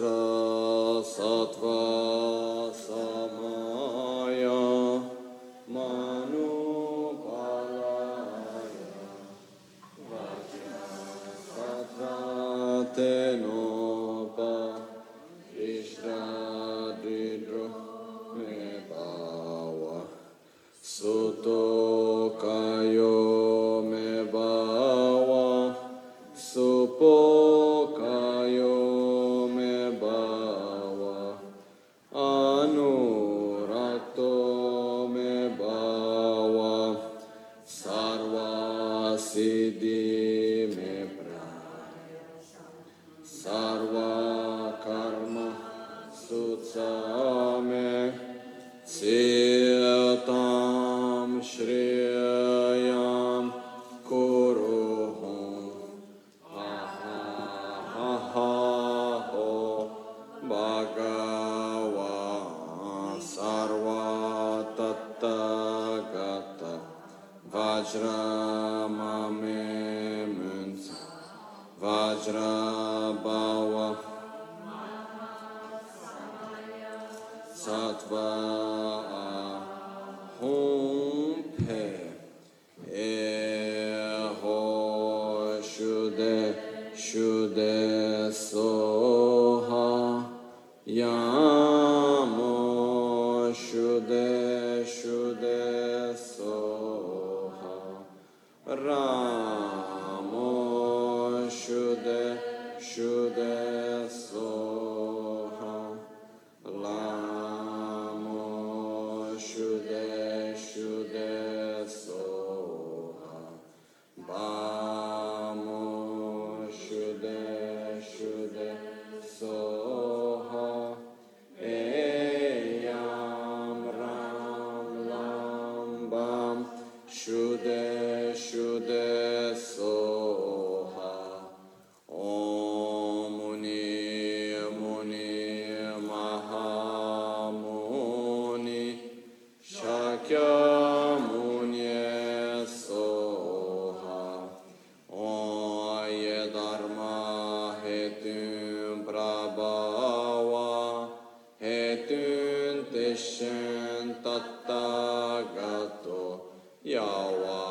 vajra デシェンタッタガトヤワ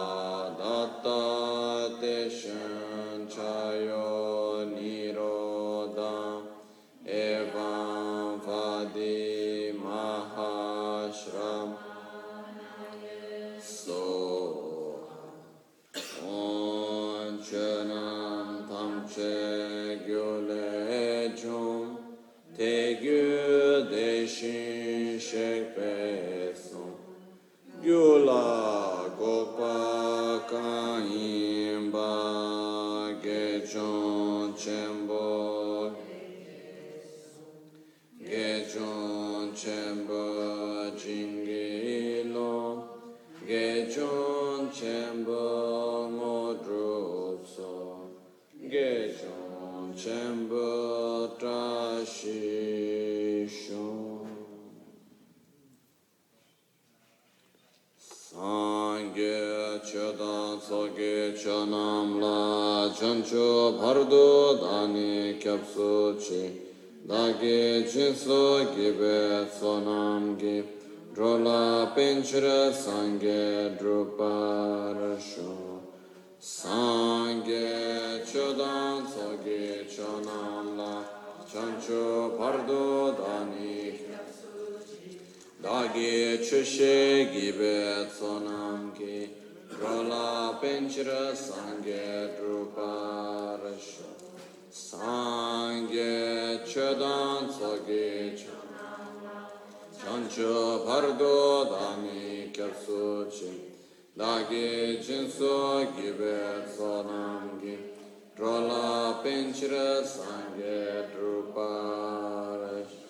pardu dani kyapsu chi dagi jinsu gibe sonam gi drola pinchira sange druparashu sange chodan sogi chonam la chancho pardu dani dagi chishe gibe sonam gi drola pinchira sange druparashu Sangye chodan tsogi Chancho pardo dani kyapsu chi Dagi jinso gibe tsonam ki Rola penchira sangye druparasho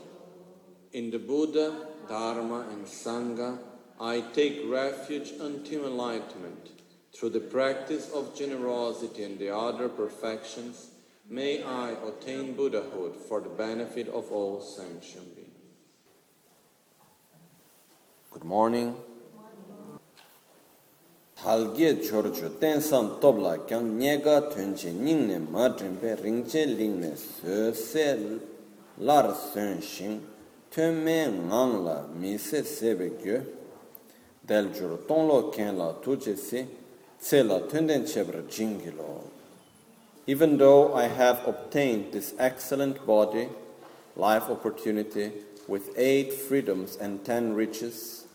In the Buddha, Dharma, and Sangha, I take refuge until enlightenment. Through the practice of generosity and the other perfections, May I attain Buddhahood for the benefit of all sentient beings. Good morning. Halge chorcho tensam tobla kyang nyega tunche ningne ma trimpe ringche lingne se se lar sen shin tönme ngang la mi se sebe gyo del jur tonglo ken la tuche se tse la tönden chebra jingi lo. Even though i have obtained this excellent body life opportunity with eight freedoms and ten riches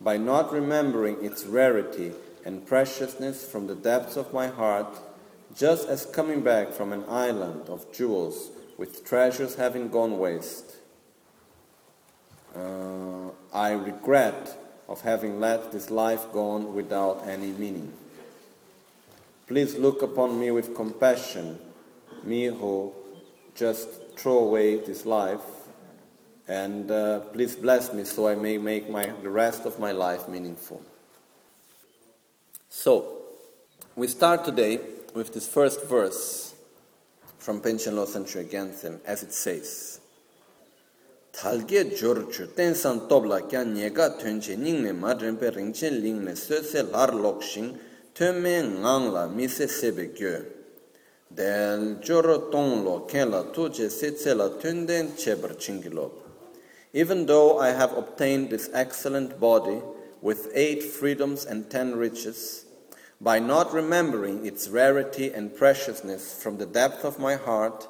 by not remembering its rarity and preciousness from the depths of my heart just as coming back from an island of jewels with treasures having gone waste. Uh, I regret of having let this life gone without any meaning. Please look upon me with compassion, me who just throw away this life, and uh, please bless me so I may make my, the rest of my life meaningful. So, we start today with this first verse from Pension Law Century Anthem, as it says. Talge jorchu ten san tobla kya nyega tunche ningne madrenpe ringchen lingne se lar joro tong lo ken la tuje se tse la tunden chebar chingilop. Even though I have obtained this excellent body with eight freedoms and ten riches, by not remembering its rarity and preciousness from the depth of my heart,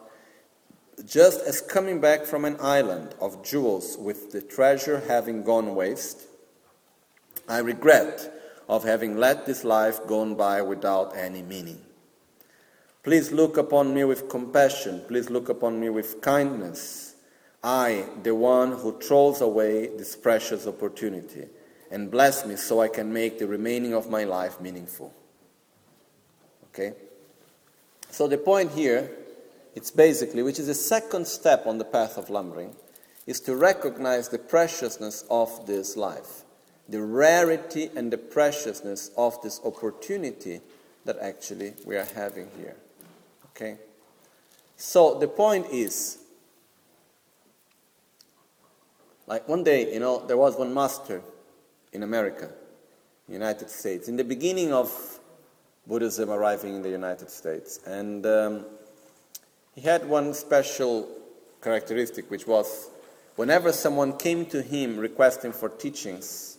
just as coming back from an island of jewels with the treasure having gone waste, I regret of having let this life gone by without any meaning. Please look upon me with compassion. Please look upon me with kindness. I, the one who throws away this precious opportunity, and bless me so I can make the remaining of my life meaningful. Okay? So the point here, it's basically, which is the second step on the path of Lam Rim, is to recognize the preciousness of this life, the rarity and the preciousness of this opportunity that actually we are having here. Okay? So the point is, like one day, you know, there was one master in America, United States. In the beginning of Buddhism arriving in the United States. And um, he had one special characteristic, which was whenever someone came to him requesting for teachings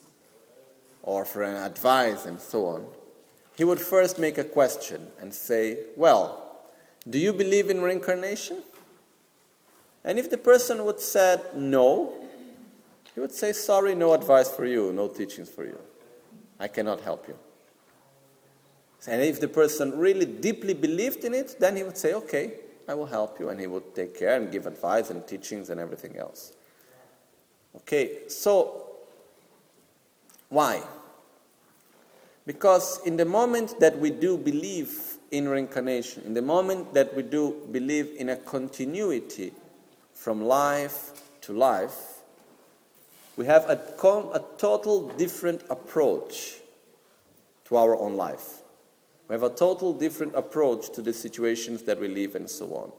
or for an advice and so on, he would first make a question and say, Well, do you believe in reincarnation? And if the person would say no, he would say, Sorry, no advice for you, no teachings for you. I cannot help you. And if the person really deeply believed in it, then he would say, Okay, I will help you. And he would take care and give advice and teachings and everything else. Okay, so why? Because in the moment that we do believe in reincarnation, in the moment that we do believe in a continuity from life to life, we have a, a total different approach to our own life. We have a total different approach to the situations that we live and so on.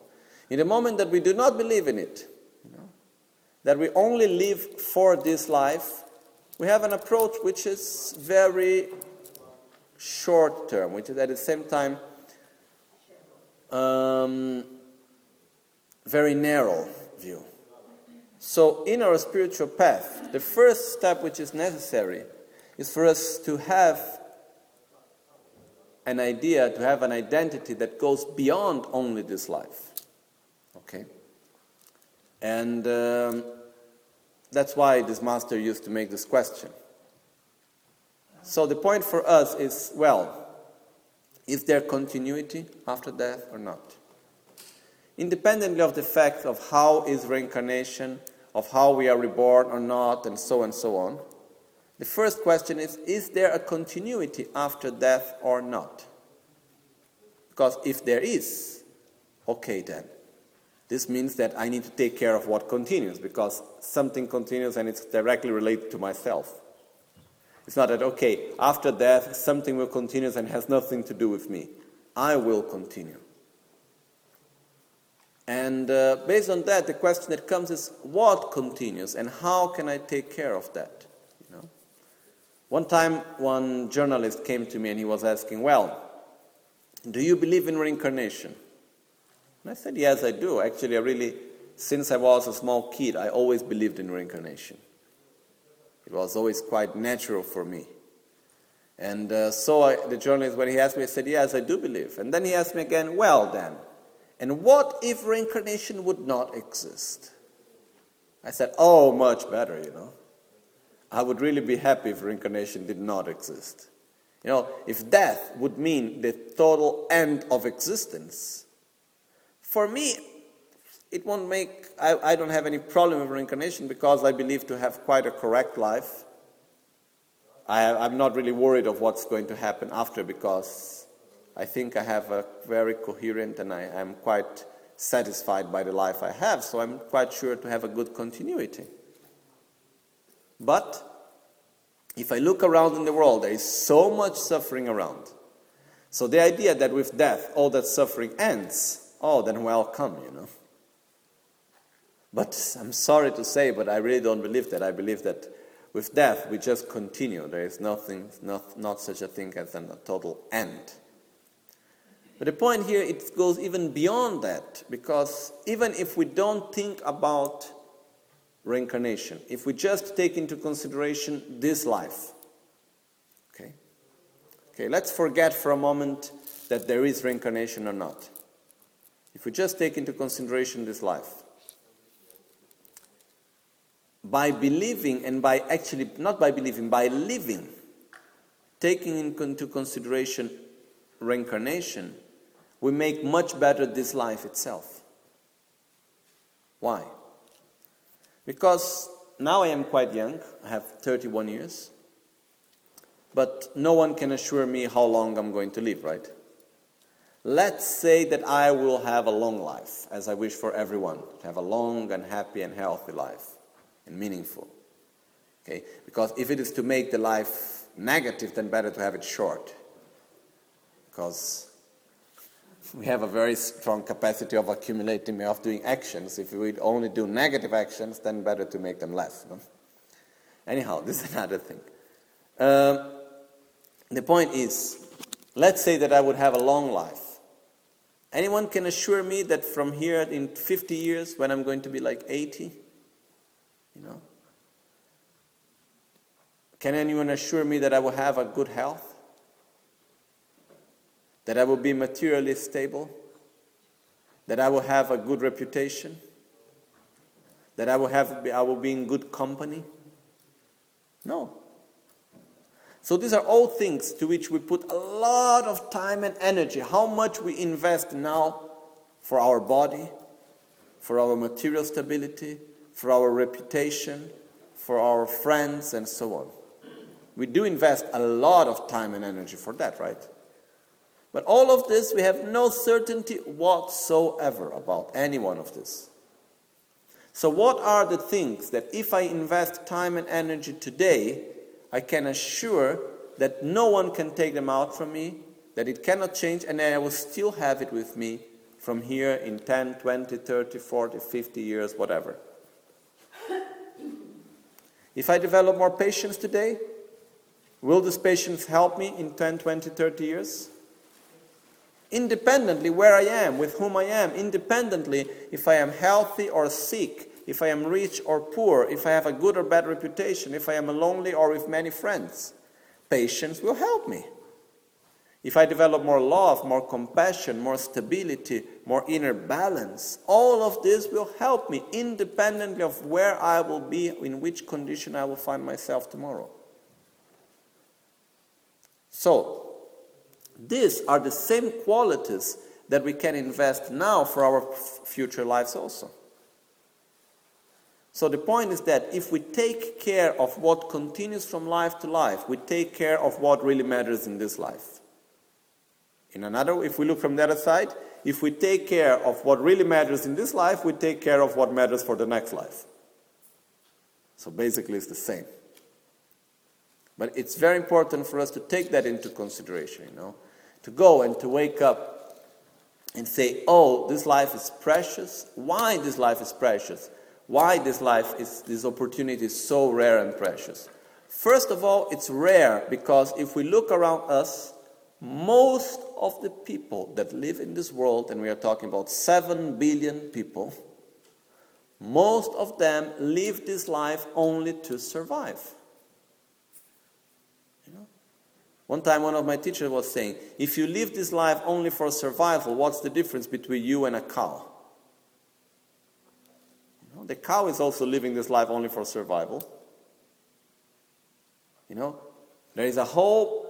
In the moment that we do not believe in it, you know, that we only live for this life, we have an approach which is very short term, which is at the same time um, very narrow view. So, in our spiritual path, the first step which is necessary is for us to have an idea, to have an identity that goes beyond only this life. Okay? And um, that's why this master used to make this question. So the point for us is well, is there continuity after death or not? Independently of the fact of how is reincarnation, of how we are reborn or not, and so and so on, the first question is Is there a continuity after death or not? Because if there is, okay then. This means that I need to take care of what continues because something continues and it's directly related to myself. It's not that, okay, after death, something will continue and has nothing to do with me. I will continue. And uh, based on that, the question that comes is what continues and how can I take care of that? You know? One time, one journalist came to me and he was asking, Well, do you believe in reincarnation? And I said, Yes, I do. Actually, I really since I was a small kid, I always believed in reincarnation. It was always quite natural for me. And uh, so I, the journalist, when he asked me, I said, Yes, I do believe. And then he asked me again, Well, then, and what if reincarnation would not exist? I said, Oh, much better, you know. I would really be happy if reincarnation did not exist. You know, if death would mean the total end of existence, for me, it won't make, I, I don't have any problem with reincarnation because I believe to have quite a correct life. I, I'm not really worried of what's going to happen after because I think I have a very coherent and I am quite satisfied by the life I have, so I'm quite sure to have a good continuity. But if I look around in the world, there is so much suffering around. So the idea that with death all that suffering ends, oh, then welcome, you know. But I'm sorry to say, but I really don't believe that. I believe that with death we just continue. There is nothing, not, not such a thing as a total end. But the point here, it goes even beyond that, because even if we don't think about reincarnation, if we just take into consideration this life, okay? Okay, let's forget for a moment that there is reincarnation or not. If we just take into consideration this life, by believing and by actually, not by believing, by living, taking into consideration reincarnation, we make much better this life itself. Why? Because now I am quite young, I have 31 years, but no one can assure me how long I'm going to live, right? Let's say that I will have a long life, as I wish for everyone, to have a long and happy and healthy life and meaningful. Okay? Because if it is to make the life negative, then better to have it short. Because we have a very strong capacity of accumulating, of doing actions. If we only do negative actions, then better to make them less. No? Anyhow, this is another thing. Um, the point is, let's say that I would have a long life. Anyone can assure me that from here in 50 years, when I'm going to be like 80, you know? Can anyone assure me that I will have a good health? That I will be materially stable? That I will have a good reputation? That I will, have, I will be in good company? No. So these are all things to which we put a lot of time and energy. How much we invest now for our body, for our material stability, for our reputation, for our friends, and so on. We do invest a lot of time and energy for that, right? But all of this, we have no certainty whatsoever about any one of this. So, what are the things that if I invest time and energy today, I can assure that no one can take them out from me, that it cannot change, and I will still have it with me from here in 10, 20, 30, 40, 50 years, whatever. If I develop more patience today, will this patience help me in 10, 20, 30 years? Independently where I am, with whom I am, independently if I am healthy or sick, if I am rich or poor, if I have a good or bad reputation, if I am lonely or with many friends, patience will help me. If I develop more love, more compassion, more stability, more inner balance, all of this will help me independently of where I will be, in which condition I will find myself tomorrow. So, these are the same qualities that we can invest now for our future lives also. So the point is that if we take care of what continues from life to life, we take care of what really matters in this life. In another, if we look from the other side, if we take care of what really matters in this life, we take care of what matters for the next life. So basically, it's the same. But it's very important for us to take that into consideration, you know, to go and to wake up and say, oh, this life is precious. Why this life is precious? Why this life is, this opportunity is so rare and precious? First of all, it's rare because if we look around us, most of the people that live in this world, and we are talking about 7 billion people, Most of them live this life only to survive. You know? One time, one of my teachers was saying, if you live this life only for survival, what's the difference between you and a cow? The cow is also living this life only for survival. You know, there is a whole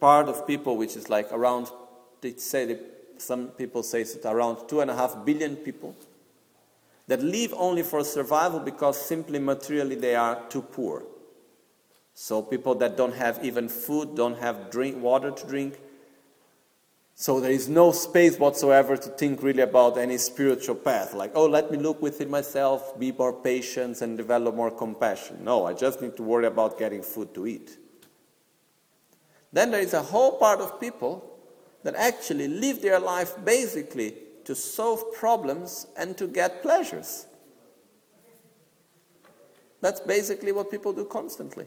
part of people which is like around, they say, that some people say it's around two and a half billion people that live only for survival because simply materially they are too poor. So people that don't have even food, don't have drink, water to drink. So there is no space whatsoever to think really about any spiritual path. Like, oh, let me look within myself, be more patient, and develop more compassion. No, I just need to worry about getting food to eat. Then there is a whole part of people that actually live their life basically to solve problems and to get pleasures. That's basically what people do constantly.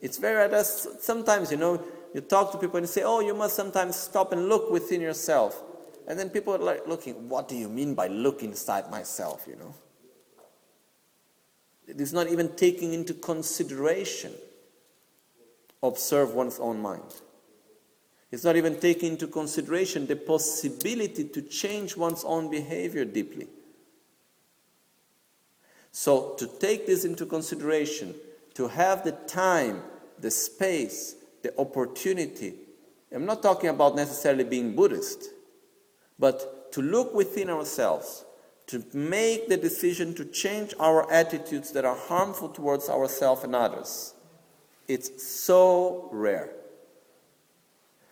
It's very, sometimes, you know, you talk to people and you say, oh, you must sometimes stop and look within yourself. And then people are like looking, what do you mean by look inside myself, you know? It is not even taking into consideration, observe one's own mind. It's not even taking into consideration the possibility to change one's own behavior deeply. So, to take this into consideration, to have the time, the space, the opportunity, I'm not talking about necessarily being Buddhist, but to look within ourselves, to make the decision to change our attitudes that are harmful towards ourselves and others. It's so rare.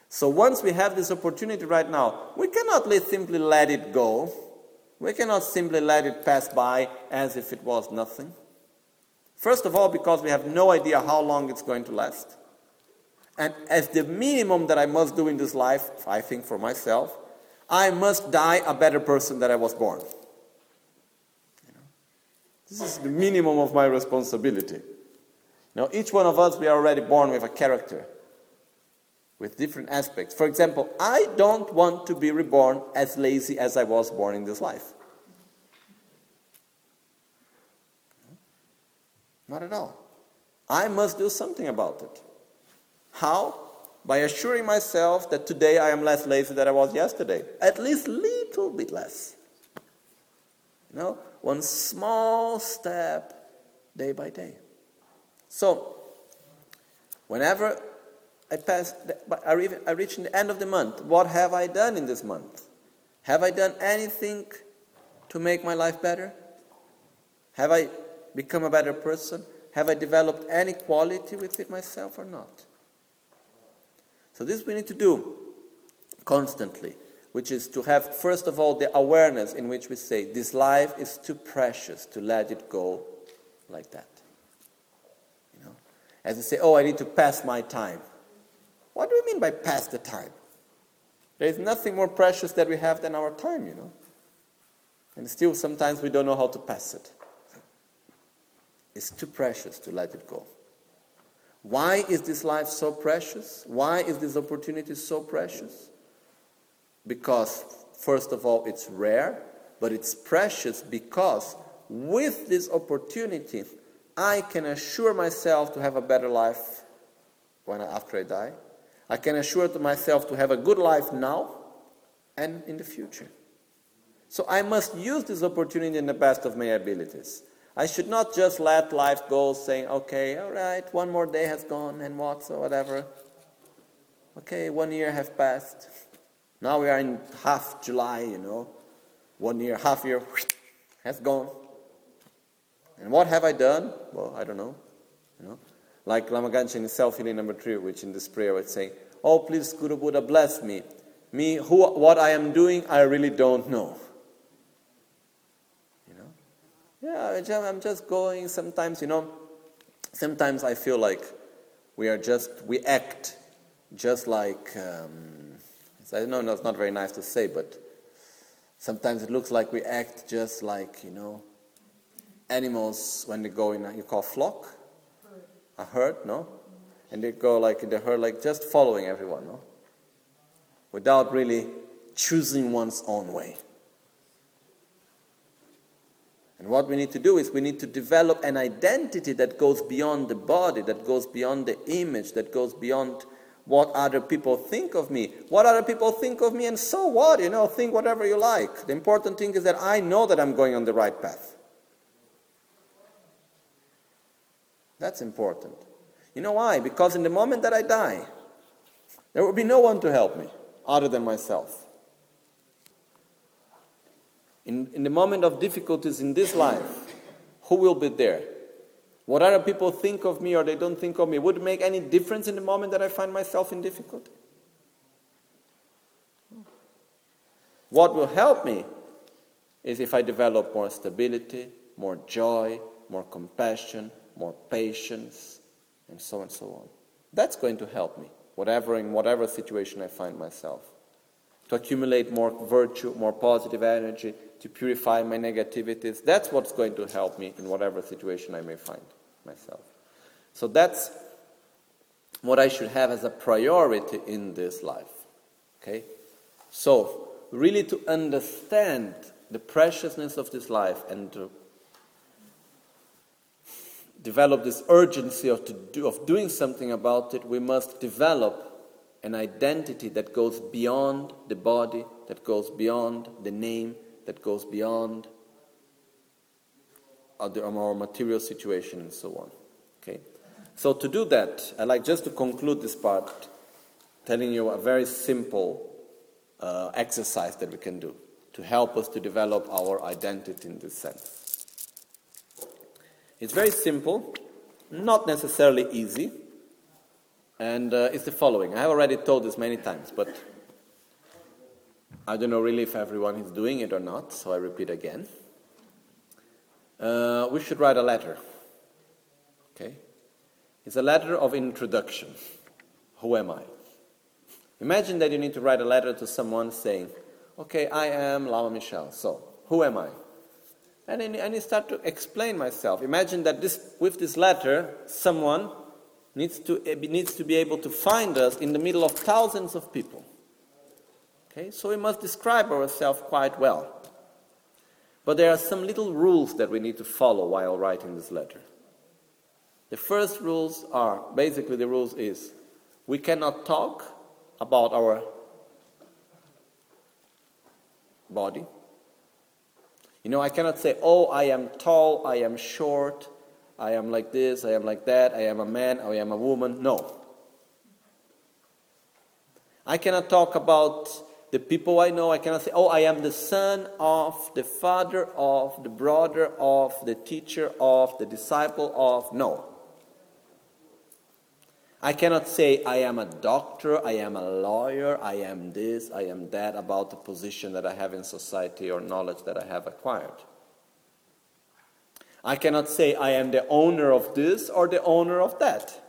So once we have this opportunity right now, we cannot simply let it go. We cannot simply let it pass by as if it was nothing. First of all, because we have no idea how long it's going to last. And as the minimum that I must do in this life, I think for myself, I must die a better person than I was born. This is the minimum of my responsibility. Now, each one of us, we are already born with a character with different aspects. For example, I don't want to be reborn as lazy as I was born in this life. Not at all. I must do something about it. How? By assuring myself that today I am less lazy than I was yesterday. At least a little bit less. You know, one small step day by day. So, whenever I passed, I reach the end of the month. What have I done in this month? Have I done anything to make my life better? Have I become a better person? Have I developed any quality within myself or not? So, this we need to do constantly, which is to have, first of all, the awareness in which we say, This life is too precious to let it go like that. You know? As we say, Oh, I need to pass my time. What do we mean by pass the time? There is nothing more precious that we have than our time, you know. And still, sometimes we don't know how to pass it. It's too precious to let it go. Why is this life so precious? Why is this opportunity so precious? Because, first of all, it's rare, but it's precious because with this opportunity, I can assure myself to have a better life when after I die. I can assure to myself to have a good life now and in the future. So I must use this opportunity in the best of my abilities. I should not just let life go saying, okay, all right, one more day has gone and what, so whatever. Okay, one year has passed. Now we are in half July, you know. One year, half year has gone. And what have I done? Well, I don't know. You know. Like Lama Gangchen in self-healing number three, which in this prayer was saying, Oh, please, Guru Buddha, bless me. Me, who, what I am doing, I really don't know. Yeah, I'm just going. Sometimes, you know, sometimes I feel like we are just, we act just like, um, I know that's not very nice to say, but sometimes it looks like we act just like, you know, animals when they go in, a, you call flock? a herd, no? And they go like in the herd, like just following everyone, no? Without really choosing one's own way. And what we need to do is we need to develop an identity that goes beyond the body, that goes beyond the image, that goes beyond what other people think of me. What other people think of me, and so what? You know, think whatever you like. The important thing is that I know that I'm going on the right path. That's important. You know why? Because in the moment that I die, there will be no one to help me other than myself. In, in the moment of difficulties in this life, who will be there? What other people think of me or they don't think of me would make any difference in the moment that I find myself in difficulty. What will help me is if I develop more stability, more joy, more compassion, more patience, and so on and so on. That's going to help me, whatever in whatever situation I find myself. To accumulate more virtue, more positive energy, to purify my negativities. That's what's going to help me in whatever situation I may find myself. So that's what I should have as a priority in this life. Okay? So, really to understand the preciousness of this life and to develop this urgency of, do, of doing something about it, we must develop an identity that goes beyond the body, that goes beyond the name, that goes beyond our material situation and so on. Okay? So to do that, I'd like just to conclude this part telling you a very simple uh, exercise that we can do to help us to develop our identity in this sense. It's very simple, not necessarily easy, and uh, it's the following. I have already told this many times, but I don't know really if everyone is doing it or not, so I repeat again. Uh, we should write a letter. Okay? It's a letter of introduction. Who am I? Imagine that you need to write a letter to someone saying, Okay, I am Lama Michel, so who am I? And then and you start to explain myself. Imagine that this, with this letter, someone needs to, needs to be able to find us in the middle of thousands of people. Okay, so we must describe ourselves quite well. But there are some little rules that we need to follow while writing this letter. The first rules are basically the rules is we cannot talk about our body. You know, I cannot say, oh, I am tall, I am short, I am like this, I am like that, I am a man, I am a woman. No. I cannot talk about the people I know, I cannot say, oh, I am the son of, the father of, the brother of, the teacher of, the disciple of. No. I cannot say, I am a doctor, I am a lawyer, I am this, I am that about the position that I have in society or knowledge that I have acquired. I cannot say, I am the owner of this or the owner of that.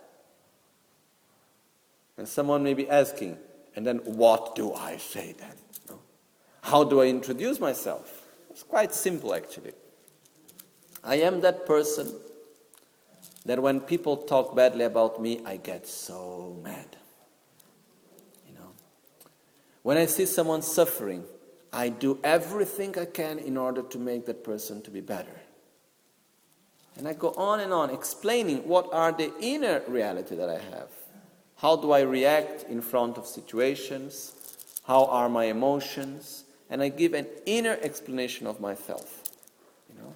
And someone may be asking, and then what do I say then? How do I introduce myself? It's quite simple actually. I am that person that when people talk badly about me, I get so mad. You know. When I see someone suffering, I do everything I can in order to make that person to be better. And I go on and on explaining what are the inner reality that I have. How do I react in front of situations? How are my emotions? And I give an inner explanation of myself. You know,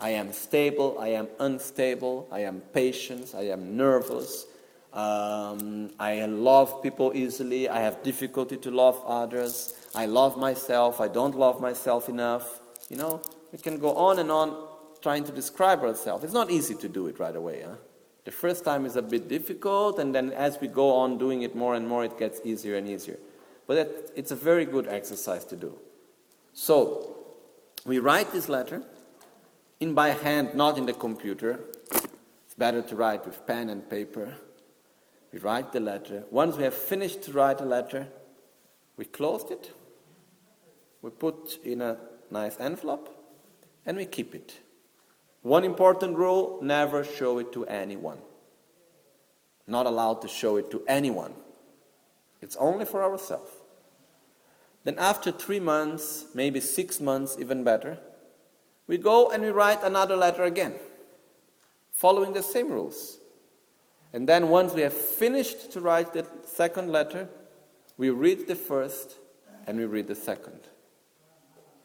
I am stable, I am unstable, I am patient, I am nervous, um, I love people easily, I have difficulty to love others, I love myself, I don't love myself enough. You know, we can go on and on trying to describe ourselves. It's not easy to do it right away. Huh? The first time is a bit difficult, and then as we go on doing it more and more, it gets easier and easier. But it's a very good exercise to do. So, we write this letter in by hand, not in the computer. It's better to write with pen and paper. We write the letter. Once we have finished to write a letter, we close it, we put in a nice envelope, and we keep it. One important rule never show it to anyone. Not allowed to show it to anyone. It's only for ourselves. Then, after three months, maybe six months, even better, we go and we write another letter again, following the same rules. And then once we have finished to write the second letter, we read the first and we read the second.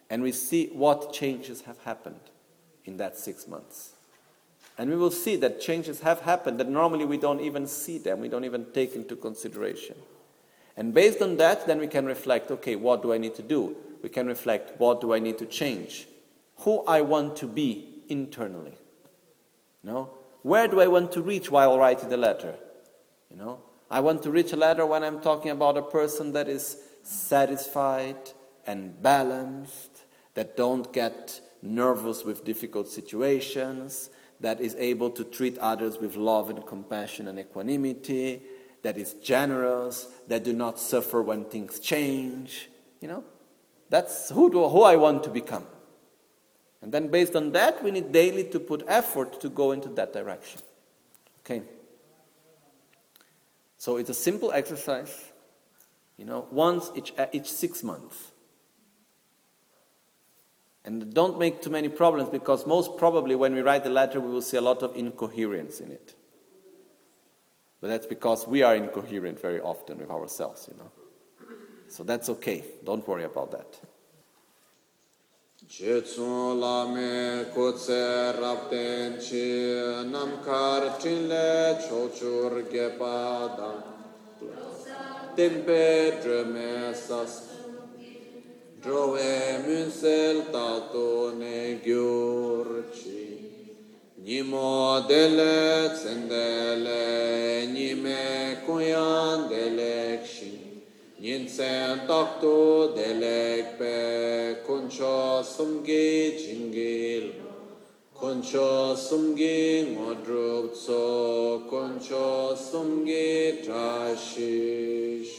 And we see what changes have happened in that six months. And we will see that changes have happened that normally we don't even see them, we don't even take into consideration. And based on that, then we can reflect okay, what do I need to do? We can reflect what do I need to change? Who I want to be internally. You know? Where do I want to reach while writing the letter? You know, I want to reach a letter when I'm talking about a person that is satisfied and balanced, that don't get nervous with difficult situations, that is able to treat others with love and compassion and equanimity, that is generous, that do not suffer when things change. You know, that's who, do, who I want to become. And then based on that, we need daily to put effort to go into that direction. Okay? So it's a simple exercise, you know, once each, each six months. And don't make too many problems because most probably when we write the letter, we will see a lot of incoherence in it. But that's because we are incoherent very often with ourselves, you know. So that's okay. Don't worry about that. Chi tempe Jovemünsel tatone gyurci. Nimo dele tsendele, nime kuyan delekşin. Ninsen taktu delekpe, kunço sumgi cingil. Kunço modrupso, ngodrupso, kunço sumgi taşiş.